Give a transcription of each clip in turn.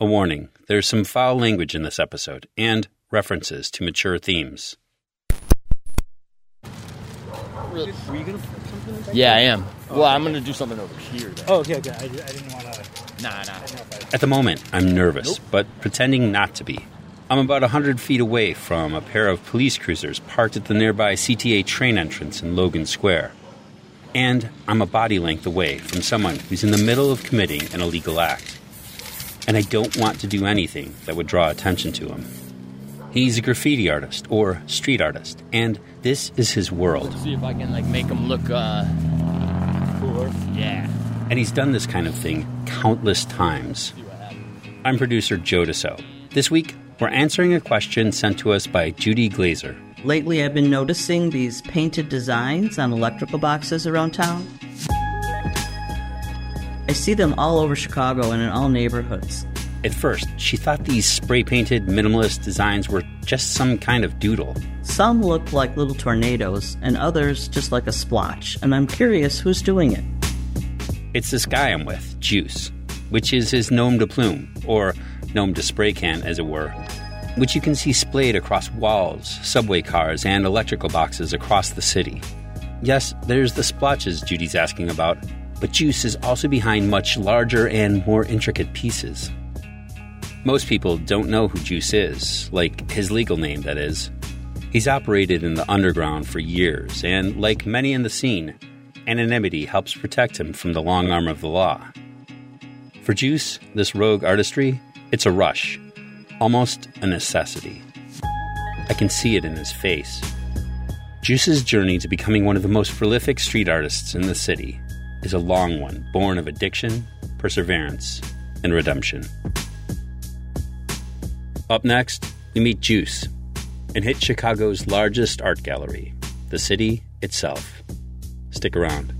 A warning there's some foul language in this episode and references to mature themes. Were you gonna flip something? back Yeah, I there? am. Well, I'm gonna do something over here. Then. Oh, okay, okay. I, I didn't want to. Nah, nah. At the moment, I'm nervous, but pretending not to be. I'm about 100 feet away from a pair of police cruisers parked at the nearby CTA train entrance in Logan Square. And I'm a body length away from someone who's in the middle of committing an illegal act. And I don't want to do anything that would draw attention to him. He's a graffiti artist or street artist, and this is his world. See if I can like make him look uh cooler. Yeah. And he's done this kind of thing countless times. See. I'm producer Joe DeCeault. This week, we're answering a question sent to us by Judy Glazer. Lately, I've been noticing these painted designs on electrical boxes around town. I see them all over Chicago and in all neighborhoods. At first, she thought these spray painted minimalist designs were just some kind of doodle. Some look like little tornadoes, and others just like a splotch, and I'm curious who's doing it. It's this guy I'm with, Joos, which is his nom de plume, or nom de spray can, as it were, which you can see splayed across walls, subway cars, and electrical boxes across the city. Yes, there's the splotches Judy's asking about, but Joos is also behind much larger and more intricate pieces. Most people don't know who Joos is, like his legal name, that is. He's operated in the underground for years, and like many in the scene, anonymity helps protect him from the long arm of the law. For Joos, this rogue artistry, it's a rush, almost a necessity. I can see it in his face. Joos's journey to becoming one of the most prolific street artists in the city is a long one, born of addiction, perseverance, and redemption. Up next, we meet Joos and hit Chicago's largest art gallery, the city itself. Stick around.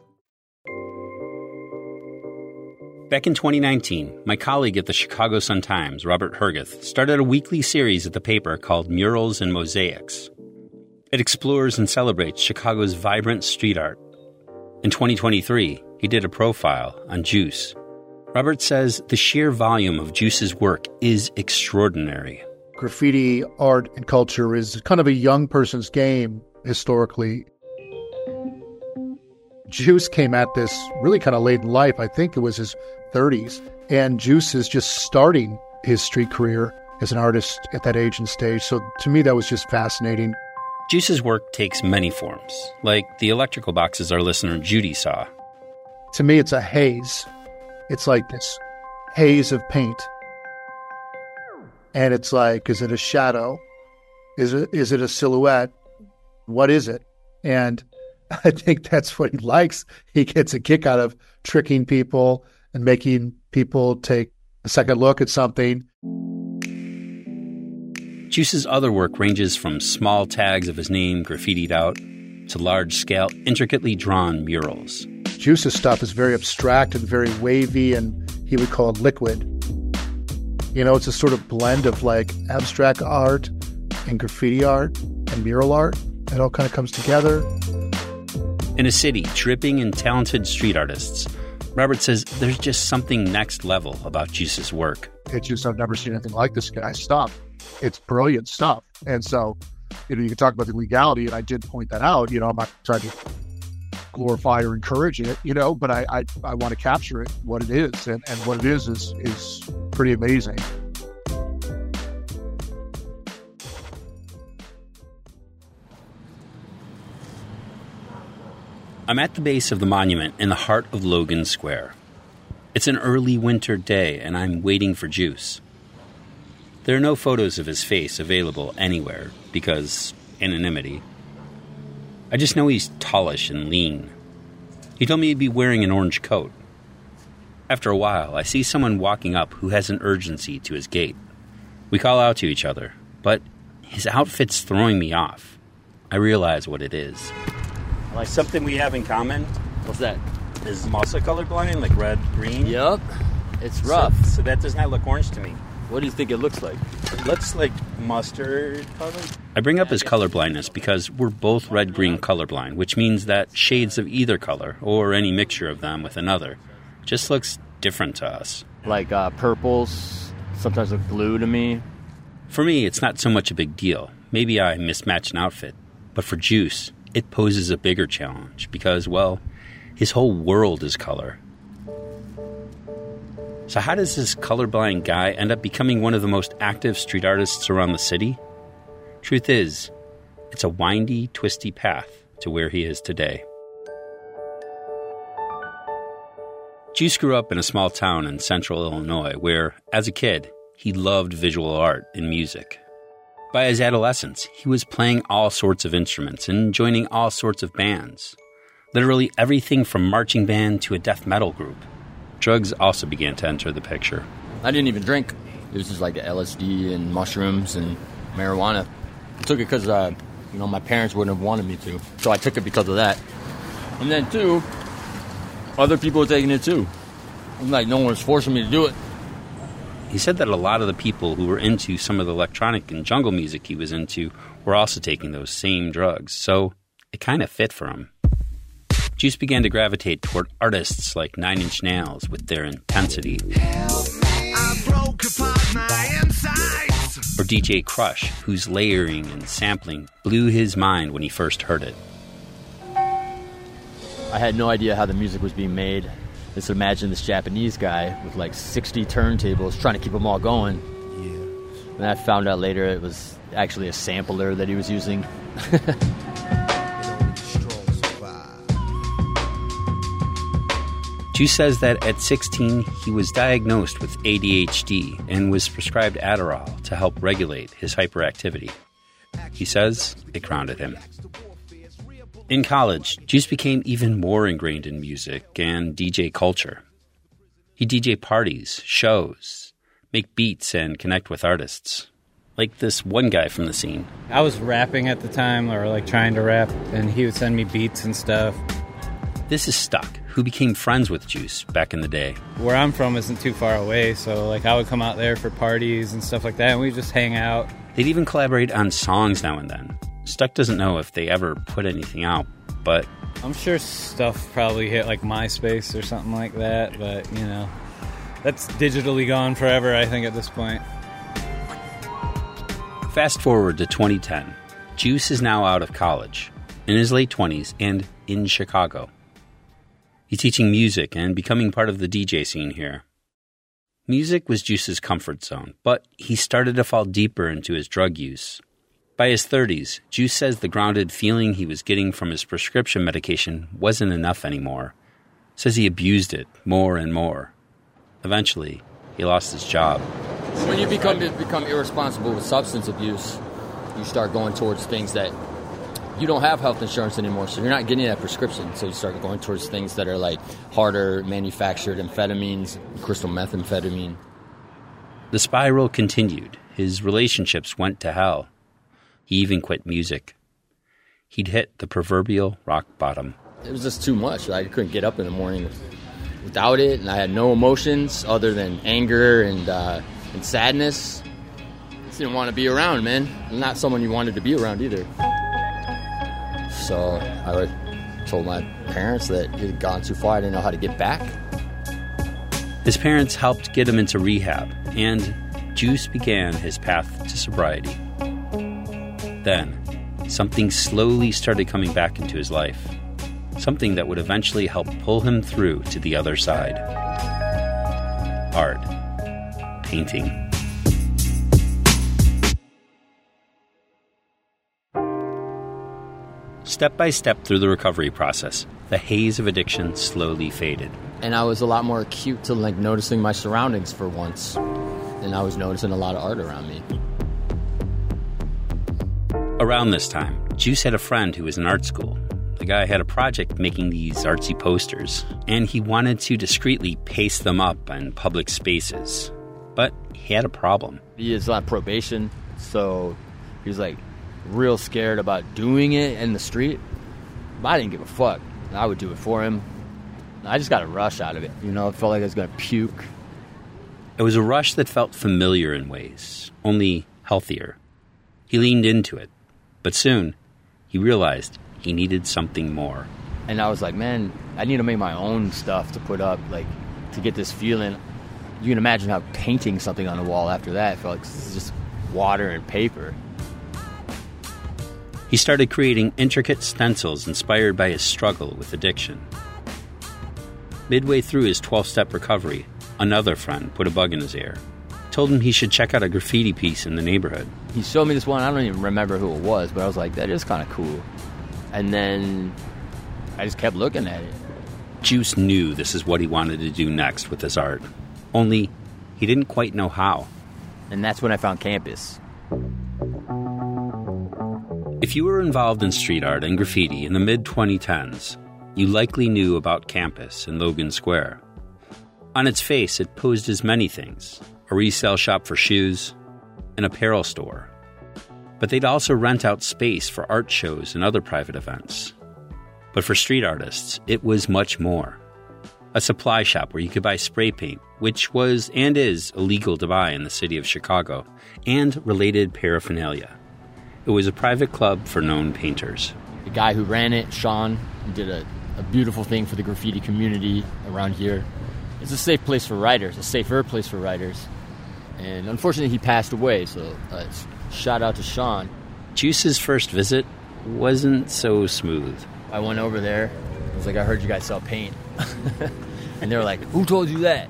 Back in 2019, my colleague at the Chicago Sun-Times, Robert Herguth, started a weekly series at the paper called Murals and Mosaics. It explores and celebrates Chicago's vibrant street art. In 2023, he did a profile on Joos. Robert says the sheer volume of Joos's work is extraordinary. graffiti art and culture is kind of a young person's game historically. Joos came at this really kind of late in life. I think it was his 30s. And Joos is just starting his street career as an artist at that age and stage. So to me, that was just fascinating. Joos's work takes many forms, like the electrical boxes our listener Judy saw. To me, it's a haze. It's like this haze of paint. And it's like, is it a shadow? Is it is it a silhouette? What is it? And I think that's what he likes. He gets a kick out of tricking people and making people take a second look at something. Joos's other work ranges from small tags of his name graffitied out to large scale, intricately drawn murals. Joos's stuff is very abstract and very wavy, and he would call it liquid. You know, it's a sort of blend of like abstract art and graffiti art and mural art. It all kind of comes together. In a city dripping in talented street artists, Robert says there's just something next level about Joos's work. It's just I've never seen anything like this guy's stuff. It's brilliant stuff. And so, you know, you can talk about the legality, and I did point that out. You know, I'm not trying to glorify or encourage it, you know, but I I, I want to capture it, what it is, and, and what it is is is pretty amazing. I'm at the base of the monument in the heart of Logan Square. It's an early winter day, and I'm waiting for Joos. There are no photos of his face available anywhere because anonymity. I just know he's tallish and lean. He told me he'd be wearing an orange coat. After a while, I see someone walking up who has an urgency to his gait. We call out to each other, but his outfit's throwing me off. I realize what it is. Like something we have in common What's that? is I'm also colorblind, like red, green. Yup. It's rough. So, that does not look orange to me. What do you think it looks like? It looks like mustard color. I bring up his color blindness because we're both red green colorblind, which means that shades of either color, or any mixture of them with another, just looks different to us. Like uh, purples sometimes look blue to me. For me, it's not so much a big deal. Maybe I mismatch an outfit. But for Joos, it poses a bigger challenge because, well, his whole world is color. So, how does this colorblind guy end up becoming one of the most active street artists around the city? Truth is, it's a windy, twisty path to where he is today. Joos grew up in a small town in central Illinois where, as a kid, he loved visual art and music. By his adolescence, he was playing all sorts of instruments and joining all sorts of bands. Literally everything from marching band to a death metal group. Drugs also began to enter the picture. I didn't even drink. It was just like LSD and mushrooms and marijuana. I took it because, uh, you know, my parents wouldn't have wanted me to. So I took it because of that. And then, two, other people were taking it too. I'm like, no one was forcing me to do it. He said that a lot of the people who were into some of the electronic and jungle music he was into were also taking those same drugs, so it kind of fit for him. Joos began to gravitate toward artists like Nine Inch Nails with their intensity, or DJ Krush, whose layering and sampling blew his mind when he first heard it. I had no idea how the music was being made. Just imagine this Japanese guy with like 60 turntables trying to keep them all going. Yeah. And I found out later it was actually a sampler that he was using. Joos says that at 16, he was diagnosed with ADHD and was prescribed Adderall to help regulate his hyperactivity. He says it grounded him. In college, Joos became even more ingrained in music and DJ culture. He DJ parties, shows, make beats, and connect with artists. Like this one guy from the scene. I was rapping at the time, or like trying to rap, and he would send me beats and stuff. This is Stuck, who became friends with Joos back in the day. Where I'm from isn't too far away, so like I would come out there for parties and stuff like that, and we'd just hang out. They'd even collaborate on songs now and then. Stuck doesn't know if they ever put anything out, but I'm sure stuff probably hit like MySpace or something like that, but you know, that's digitally gone forever, I think, at this point. Fast forward to 2010. Joos is now out of college, in his late 20s, and in Chicago. He's teaching music and becoming part of the DJ scene here. Music was Joos's comfort zone, but he started to fall deeper into his drug use. By his 30s, Joos says the grounded feeling he was getting from his prescription medication wasn't enough anymore. Says he abused it more and more. Eventually, he lost his job. When you become become irresponsible with substance abuse, you start going towards things that you don't have health insurance anymore, so you're not getting that prescription. So you start going towards things that are like harder manufactured amphetamines, crystal methamphetamine. The spiral continued. His relationships went to hell. He even quit music. He'd hit the proverbial rock bottom. It was just too much. I couldn't get up in the morning without it, and I had no emotions other than anger and uh, and sadness. Just didn't want to be around, man. I'm not someone you wanted to be around either. So I told my parents that it had gone too far. I didn't know how to get back. His parents helped get him into rehab, and Joos began his path to sobriety. Then, something slowly started coming back into his life. Something that would eventually help pull him through to the other side. Art. Painting. Step by step through the recovery process, the haze of addiction slowly faded. And I was a lot more acute to like noticing my surroundings for once. And I was noticing a lot of art around me. Around this time, Joos had a friend who was in art school. The guy had a project making these artsy posters, and he wanted to discreetly paste them up in public spaces. But he had a problem. He is on probation, so he's like real scared about doing it in the street. But I didn't give a fuck. I would do it for him. I just got a rush out of it. You know, it felt like I was gonna puke. It was a rush that felt familiar in ways, only healthier. He leaned into it, but soon he realized he needed something more. And I was like, man, I need to make my own stuff to put up, like to get this feeling. You can imagine how painting something on the wall after that felt like just water and paper. He started creating intricate stencils inspired by his struggle with addiction. Midway through his 12 step recovery, another friend put a bug in his ear. Told him he should check out a graffiti piece in the neighborhood. He showed me this one, I don't even remember who it was, but I was like, that is kind of cool. And then I just kept looking at it. Joos knew this is what he wanted to do next with his art. Only he didn't quite know how. And that's when I found campus. If you were involved in street art and graffiti in the mid 2010s, you likely knew about campus in Logan Square. On its face, it posed as many things a resale shop for shoes, an apparel store. But they'd also rent out space for art shows and other private events. But for street artists, it was much more. A supply shop where you could buy spray paint, which was and is illegal to buy in the city of Chicago, and related paraphernalia. It was a private club for known painters. The guy who ran it, Sean, did a, a beautiful thing for the graffiti community around here. It's a safe place for writers, a safer place for writers. And unfortunately, he passed away, so uh, shout out to Sean. Joos's first visit wasn't so smooth. I went over there. I was like, I heard you guys sell paint. and they were like, Who told you that?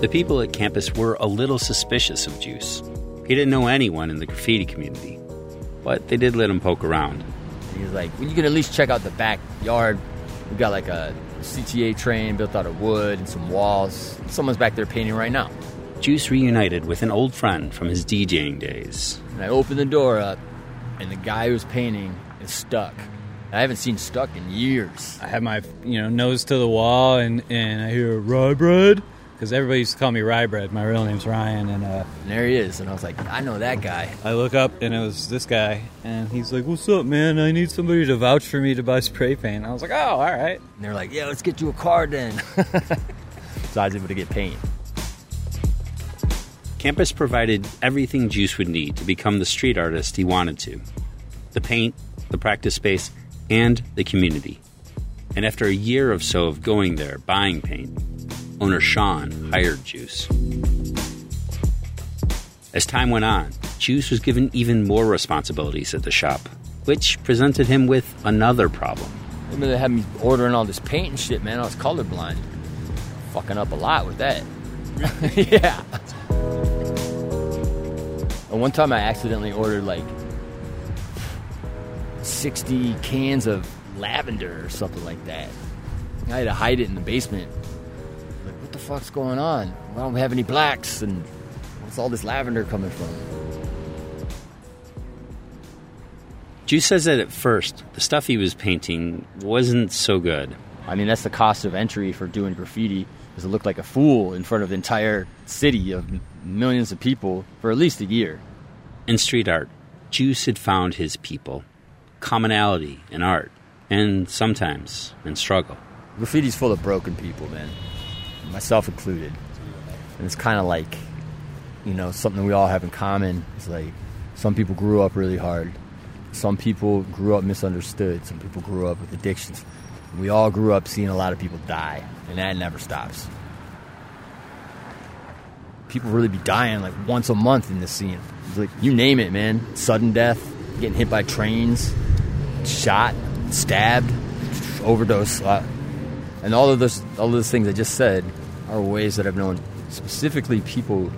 The people at campus were a little suspicious of Joos. He didn't know anyone in the graffiti community, but they did let him poke around. He was like, well, You can at least check out the backyard. We've got like a CTA train built out of wood and some walls. Someone's back there painting right now. Joos reunited with an old friend from his DJing days. And I opened the door up, and the guy who was painting is stuck. I haven't seen stuck in years. I have my you know nose to the wall, and and I hear rye bread because everybody used to call me rye bread. My real name's Ryan, and uh, And there he is, and I was like, I know that guy. I look up and it was this guy, and he's like, "What's up, man? I need somebody to vouch for me to buy spray paint." I was like, "Oh, all right." And they're like, Yeah, let's get you a card then. so I was able to get paint. Campus provided everything Joos would need to become the street artist he wanted to the paint, the practice space, and the community. And after a year or so of going there, buying paint, owner Sean hired Joos. As time went on, Joos was given even more responsibilities at the shop, which presented him with another problem. I mean, they had me ordering all this paint and shit, man. I was colorblind. Fucking up a lot with that. yeah. And one time I accidentally ordered like 60 cans of lavender or something like that. I had to hide it in the basement. Like, what the fuck's going on? Why don't we have any blacks? And where's all this lavender coming from? Joos says that at first, the stuff he was painting wasn't so good. I mean, that's the cost of entry for doing graffiti, is to look like a fool in front of the entire city of millions of people for at least a year. In street art, Joos had found his people, commonality in art, and sometimes in struggle. Graffiti's full of broken people, man, myself included. And it's kind of like, you know, something we all have in common. It's like some people grew up really hard, some people grew up misunderstood, some people grew up with addictions. We all grew up seeing a lot of people die, and that never stops. People really be dying like once a month in this scene. It's like you name it, man. Sudden death, getting hit by trains, shot, stabbed, overdose, uh, and all of those all of those things I just said are ways that I've known specifically people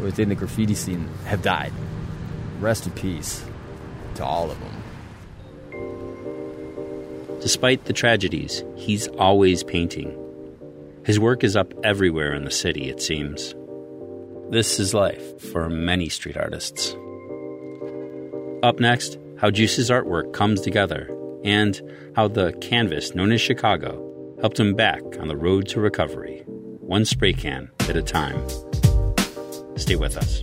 within the graffiti scene have died. Rest in peace to all of them. Despite the tragedies, he's always painting. His work is up everywhere in the city, it seems. This is life for many street artists. Up next, how Joos's artwork comes together, and how the canvas known as Chicago helped him back on the road to recovery, one spray can at a time. Stay with us.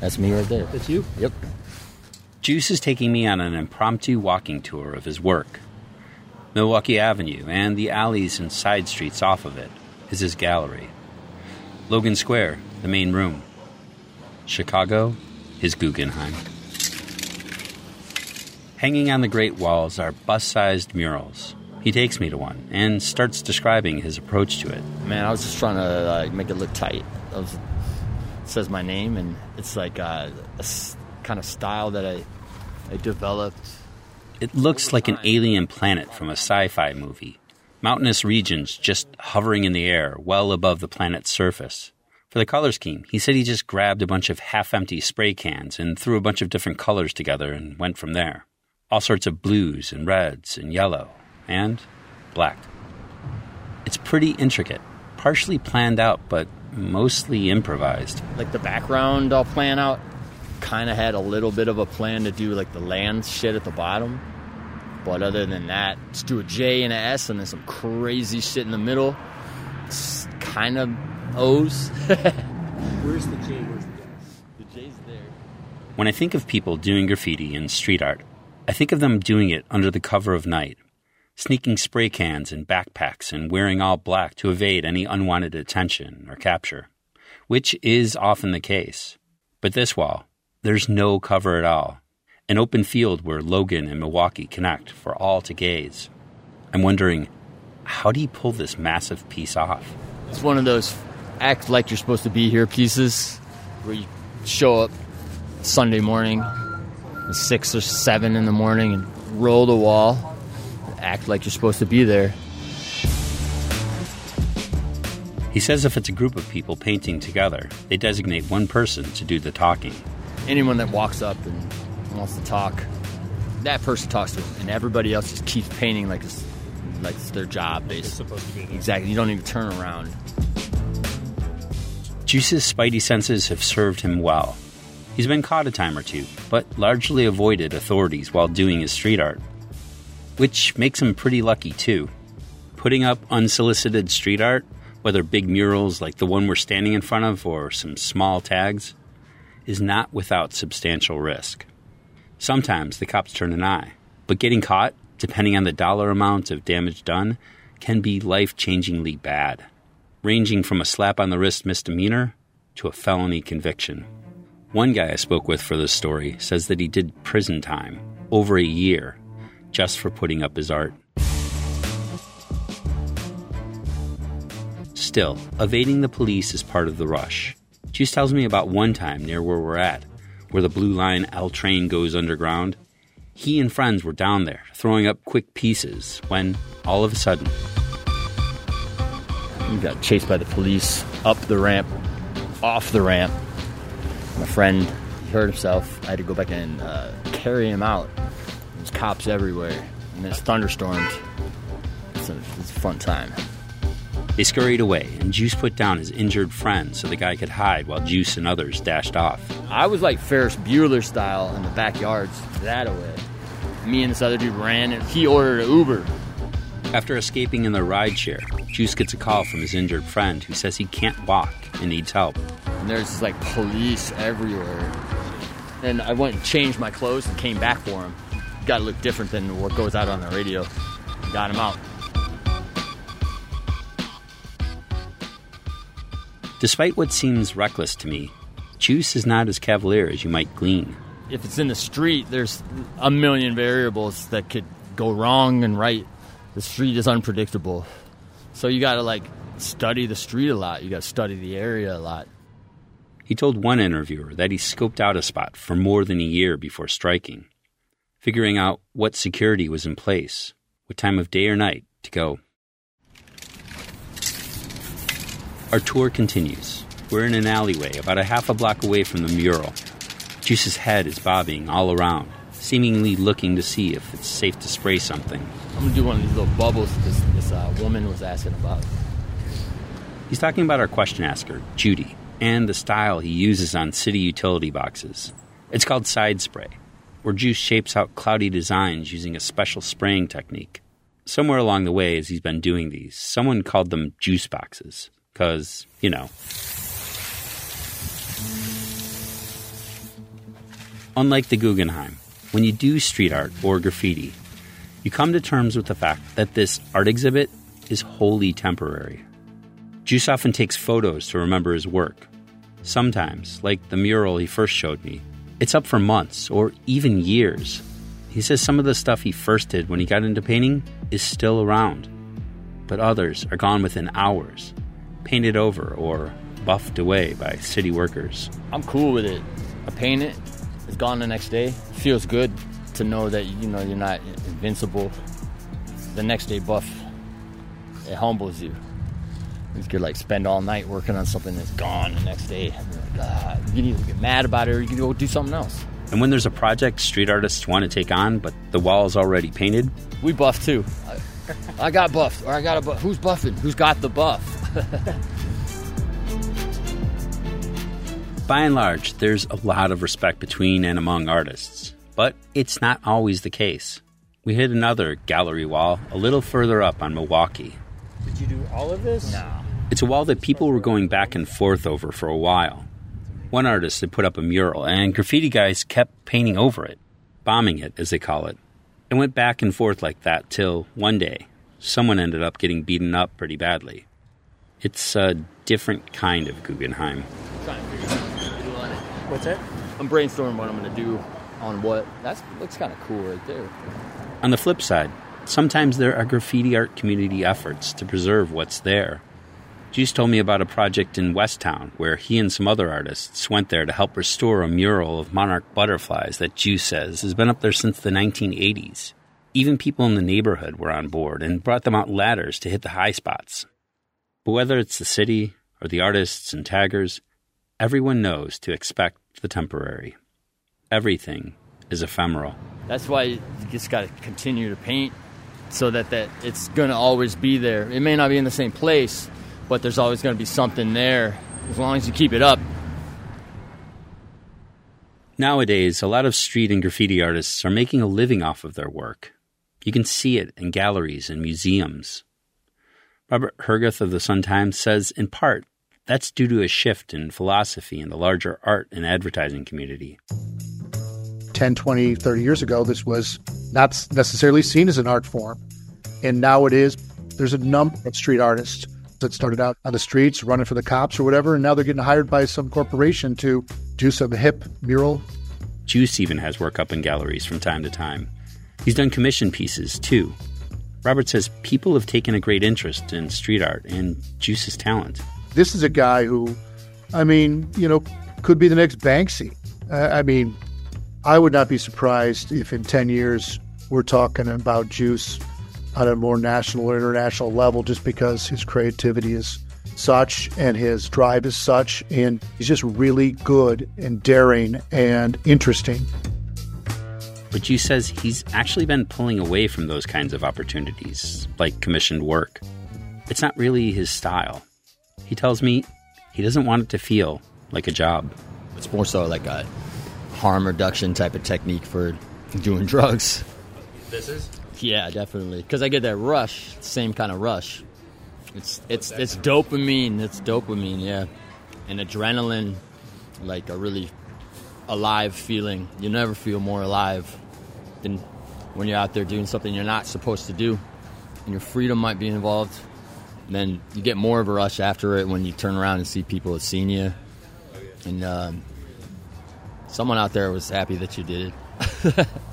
That's me right there. That's you? Yep. Joos is taking me on an impromptu walking tour of his work. Milwaukee Avenue and the alleys and side streets off of it is his gallery. Logan Square, the main room. Chicago, his Guggenheim. Hanging on the great walls are bus sized murals. He takes me to one and starts describing his approach to it. Man, I was just trying to like, make it look tight. I was, it says my name, and it's like uh, a kind of style that I, I developed. It looks like an alien planet from a sci fi movie. Mountainous regions just hovering in the air, well above the planet's surface. For the color scheme, he said he just grabbed a bunch of half empty spray cans and threw a bunch of different colors together and went from there. All sorts of blues and reds and yellow and black. It's pretty intricate, partially planned out, but mostly improvised. Like the background, I'll plan out. Kind of had a little bit of a plan to do like the land shit at the bottom. But other than that, just do a J and a S and then some crazy shit in the middle. It's kind of O's. Where's the J? Where's the S? The J's there. When I think of people doing graffiti and street art, I think of them doing it under the cover of night, sneaking spray cans in backpacks and wearing all black to evade any unwanted attention or capture, which is often the case. But this wall, there's no cover at all. An open field where Logan and Milwaukee connect for all to gaze. I'm wondering, how do you pull this massive piece off? It's one of those act like you're supposed to be here pieces where you show up Sunday morning, six or seven in the morning, and roll the wall, act like you're supposed to be there. He says if it's a group of people painting together, they designate one person to do the talking. Anyone that walks up and wants to talk, that person talks to them, and everybody else just keeps painting like it's like it's their job. Basically, supposed to be exactly. You don't even turn around. Joos's spidey senses have served him well. He's been caught a time or two, but largely avoided authorities while doing his street art. Which makes him pretty lucky, too. Putting up unsolicited street art, whether big murals like the one we're standing in front of or some small tags, is not without substantial risk. Sometimes the cops turn an eye, but getting caught, depending on the dollar amount of damage done, can be life changingly bad ranging from a slap on the wrist misdemeanor to a felony conviction. One guy I spoke with for this story says that he did prison time, over a year, just for putting up his art. Still, evading the police is part of the rush. Joos tells me about one time near where we're at, where the Blue Line L train goes underground. He and friends were down there, throwing up quick pieces, when, all of a sudden, We got chased by the police up the ramp, off the ramp. My friend he hurt himself. I had to go back and uh, carry him out. Cops everywhere, and there's thunderstorms. It's a, it's a fun time. They scurried away, and Joos put down his injured friend so the guy could hide while Joos and others dashed off. I was like Ferris Bueller style in the backyards, that away. Me and this other dude ran, and he ordered an Uber. After escaping in the rideshare, Joos gets a call from his injured friend who says he can't walk and needs help. And there's like police everywhere. And I went and changed my clothes and came back for him. Got to look different than what goes out on the radio. Got him out. Despite what seems reckless to me, Joos is not as cavalier as you might glean. If it's in the street, there's a million variables that could go wrong and right. The street is unpredictable, so you got to like study the street a lot. You got to study the area a lot. He told one interviewer that he scoped out a spot for more than a year before striking, figuring out what security was in place, what time of day or night to go. Our tour continues. We're in an alleyway about a half a block away from the mural. Joos's head is bobbing all around, seemingly looking to see if it's safe to spray something. I'm gonna do one of these little bubbles this, this uh, woman was asking about. He's talking about our question asker, Judy, and the style he uses on city utility boxes. It's called side spray, where Joos shapes out cloudy designs using a special spraying technique. Somewhere along the way, as he's been doing these, someone called them juice boxes, because, you know. Unlike the Guggenheim, when you do street art or graffiti, you come to terms with the fact that this art exhibit is wholly temporary. Joos often takes photos to remember his work. Sometimes, like the mural he first showed me, it's up for months or even years. He says some of the stuff he first did when he got into painting is still around, but others are gone within hours, painted over or buffed away by city workers. I'm cool with it. I paint it. It's gone the next day. Feels good to know that you know you're not invincible. The next day buff. It humbles you. You could like spend all night working on something that's gone the next day. Like, ah, you can either get mad about it or you can go do something else. And when there's a project street artists want to take on, but the wall is already painted, we buff too. I, I got buffed, or I got a buff. Who's buffing? Who's got the buff? By and large, there's a lot of respect between and among artists, but it's not always the case. We hit another gallery wall a little further up on Milwaukee. Did you do all of this? No. It's a wall that people were going back and forth over for a while. One artist had put up a mural, and graffiti guys kept painting over it, bombing it, as they call it. It went back and forth like that till one day, someone ended up getting beaten up pretty badly. It's a different kind of Guggenheim. What's that? I'm brainstorming what I'm going to do on what. That looks kind of cool right there. On the flip side, sometimes there are graffiti art community efforts to preserve what's there. Joos told me about a project in West Town where he and some other artists went there to help restore a mural of monarch butterflies that Joos says has been up there since the 1980s. Even people in the neighborhood were on board and brought them out ladders to hit the high spots. But whether it's the city or the artists and taggers, everyone knows to expect the temporary. Everything is ephemeral. That's why you just got to continue to paint so that, that it's going to always be there. It may not be in the same place, but there's always going to be something there as long as you keep it up. Nowadays, a lot of street and graffiti artists are making a living off of their work. You can see it in galleries and museums. Robert Herguth of the Sun Times says, in part, that's due to a shift in philosophy in the larger art and advertising community. 10, 20, 30 years ago, this was not necessarily seen as an art form. And now it is. There's a number of street artists that started out on the streets running for the cops or whatever, and now they're getting hired by some corporation to do some hip mural. Joos even has work up in galleries from time to time. He's done commission pieces too. Robert says people have taken a great interest in street art and Joos's talent. This is a guy who, I mean, you know, could be the next Banksy. Uh, I mean, I would not be surprised if in 10 years we're talking about Joos on a more national or international level just because his creativity is such and his drive is such and he's just really good and daring and interesting. But Joos says he's actually been pulling away from those kinds of opportunities, like commissioned work. It's not really his style. He tells me he doesn't want it to feel like a job. It's more so like a harm reduction type of technique for doing drugs. This is? Yeah, definitely. Because I get that rush, same kind of rush. It's it's it's dopamine. It's dopamine, yeah, and adrenaline, like a really alive feeling. You never feel more alive than when you're out there doing something you're not supposed to do, and your freedom might be involved. And then you get more of a rush after it when you turn around and see people have seen you, and um, someone out there was happy that you did it.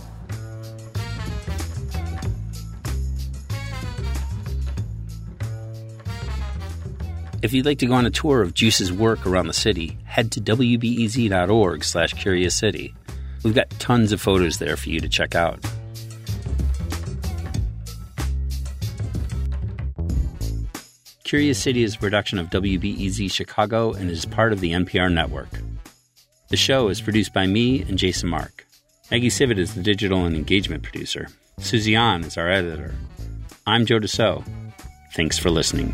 If you'd like to go on a tour of Joos's work around the city, head to wbez.org slash curious city. We've got tons of photos there for you to check out. Curious City is a production of WBEZ Chicago and is part of the NPR network. The show is produced by me and Jason Marck. Maggie Sivit is the digital and engagement producer. An is our editor. I'm Joe DeCeault. Thanks for listening.